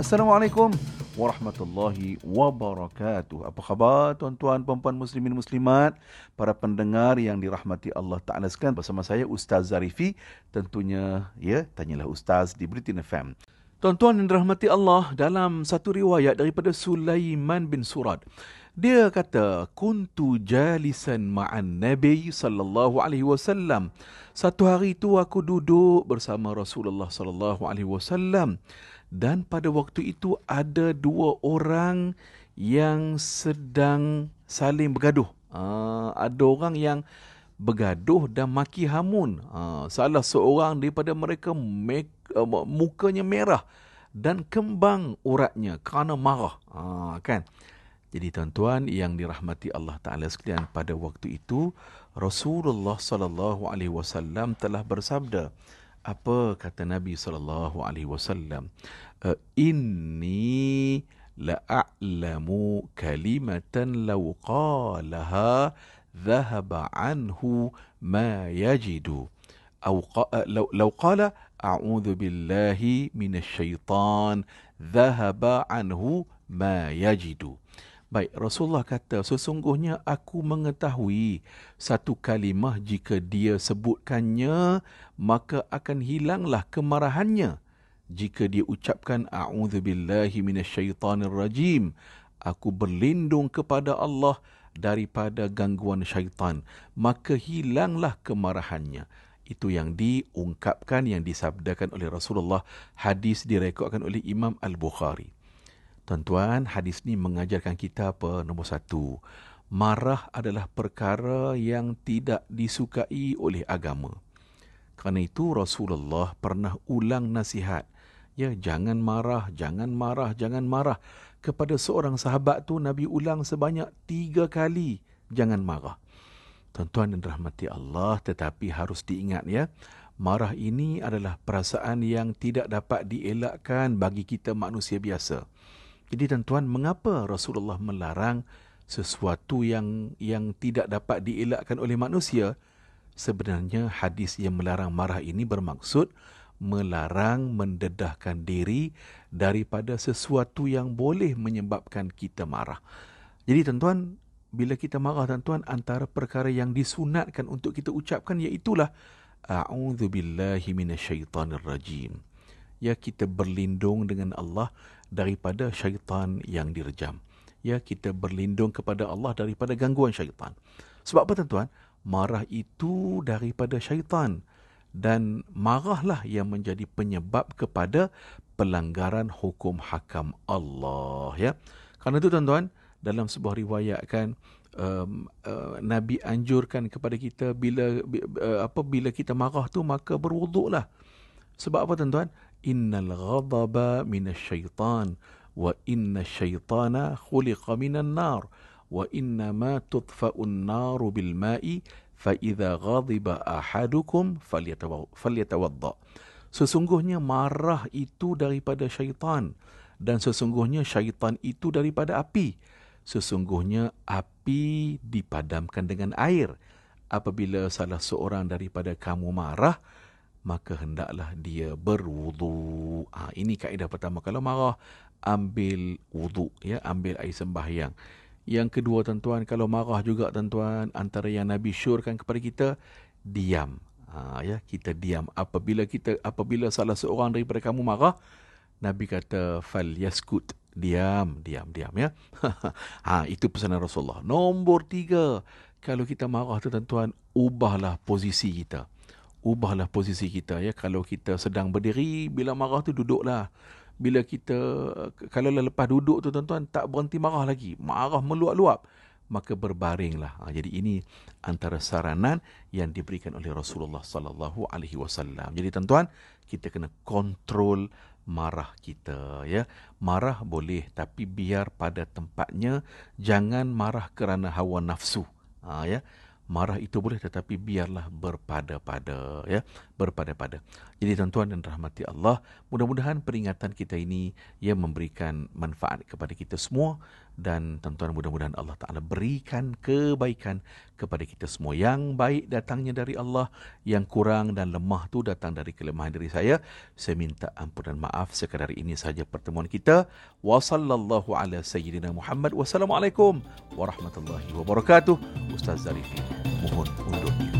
Assalamualaikum warahmatullahi wabarakatuh. Apa khabar tuan-tuan, puan-puan muslimin muslimat, para pendengar yang dirahmati Allah Taala sekalian bersama saya Ustaz Zarifi. Tentunya ya, tanyalah Ustaz di Britain FM. Tuan-tuan yang dirahmati Allah, dalam satu riwayat daripada Sulaiman bin Surad, dia kata, "Kuntu jalisan ma'an Nabi sallallahu alaihi wasallam." Satu hari itu aku duduk bersama Rasulullah sallallahu alaihi wasallam dan pada waktu itu ada dua orang yang sedang saling bergaduh. Uh, ada orang yang bergaduh dan maki hamun. Uh, salah seorang daripada mereka me- uh, mukanya merah dan kembang uratnya kerana marah. Uh, kan? Jadi tuan-tuan yang dirahmati Allah Taala sekalian pada waktu itu Rasulullah sallallahu alaihi wasallam telah bersabda apa kata Nabi sallallahu alaihi wasallam uh, inni la'alamu kalimatan law qalaha dhahaba anhu ma yajidu أو لو لو قال أعوذ بالله من الشيطان ذهب عنه ما يجد Baik, Rasulullah kata, sesungguhnya aku mengetahui satu kalimah jika dia sebutkannya, maka akan hilanglah kemarahannya. Jika dia ucapkan, A'udzubillahi minasyaitanirrajim, aku berlindung kepada Allah daripada gangguan syaitan, maka hilanglah kemarahannya. Itu yang diungkapkan, yang disabdakan oleh Rasulullah. Hadis direkodkan oleh Imam Al-Bukhari. Tuan-tuan, hadis ni mengajarkan kita apa? Nombor satu, marah adalah perkara yang tidak disukai oleh agama. Kerana itu Rasulullah pernah ulang nasihat. Ya, jangan marah, jangan marah, jangan marah. Kepada seorang sahabat tu Nabi ulang sebanyak tiga kali. Jangan marah. Tuan-tuan dan rahmati Allah tetapi harus diingat ya. Marah ini adalah perasaan yang tidak dapat dielakkan bagi kita manusia biasa. Jadi tuan-tuan, mengapa Rasulullah melarang sesuatu yang yang tidak dapat dielakkan oleh manusia? Sebenarnya hadis yang melarang marah ini bermaksud melarang mendedahkan diri daripada sesuatu yang boleh menyebabkan kita marah. Jadi tuan-tuan, bila kita marah tuan-tuan antara perkara yang disunatkan untuk kita ucapkan iaitulah a'udzubillahi minasyaitonirrajim. Ya kita berlindung dengan Allah daripada syaitan yang direjam. Ya, kita berlindung kepada Allah daripada gangguan syaitan. Sebab apa tuan-tuan? Marah itu daripada syaitan. Dan marahlah yang menjadi penyebab kepada pelanggaran hukum hakam Allah. Ya, Karena itu tuan-tuan, dalam sebuah riwayat kan, um, uh, Nabi anjurkan kepada kita bila uh, apa bila kita marah tu maka berwuduklah. Sebab apa tuan-tuan? Inna syaitana khuliqa minan nar wa inna ma tudfa'u an-naru bil ma'i fa idza ghadiba ahadukum falyatawadda. Sesungguhnya marah itu daripada syaitan dan sesungguhnya syaitan itu daripada api. Sesungguhnya api dipadamkan dengan air. Apabila salah seorang daripada kamu marah, maka hendaklah dia berwudu. Ha, ini kaedah pertama. Kalau marah, ambil wudu. Ya, ambil air sembahyang. Yang kedua, tuan-tuan, kalau marah juga, tuan-tuan, antara yang Nabi syurkan kepada kita, diam. Ha, ya, kita diam. Apabila kita, apabila salah seorang daripada kamu marah, Nabi kata, fal yaskut. Diam, diam, diam. ya. ha, itu pesanan Rasulullah. Nombor tiga, kalau kita marah tu, tuan-tuan, ubahlah posisi kita ubahlah posisi kita ya. Kalau kita sedang berdiri bila marah tu duduklah. Bila kita kalau lepas duduk tu tuan-tuan tak berhenti marah lagi. Marah meluap-luap. Maka berbaringlah. Ha, jadi ini antara saranan yang diberikan oleh Rasulullah sallallahu alaihi wasallam. Jadi tuan-tuan kita kena kontrol marah kita ya. Marah boleh tapi biar pada tempatnya. Jangan marah kerana hawa nafsu. Ha, ya marah itu boleh tetapi biarlah berpada-pada ya berpada-pada. Jadi tuan-tuan dan rahmati Allah mudah-mudahan peringatan kita ini ia memberikan manfaat kepada kita semua dan tuan-tuan mudah-mudahan Allah Taala berikan kebaikan kepada kita semua. Yang baik datangnya dari Allah, yang kurang dan lemah tu datang dari kelemahan diri saya. Saya minta ampun dan maaf sekadar ini sahaja pertemuan kita. Wa sallallahu ala sayyidina Muhammad. Wassalamualaikum warahmatullahi wabarakatuh. Ustaz Zarifi mohon undur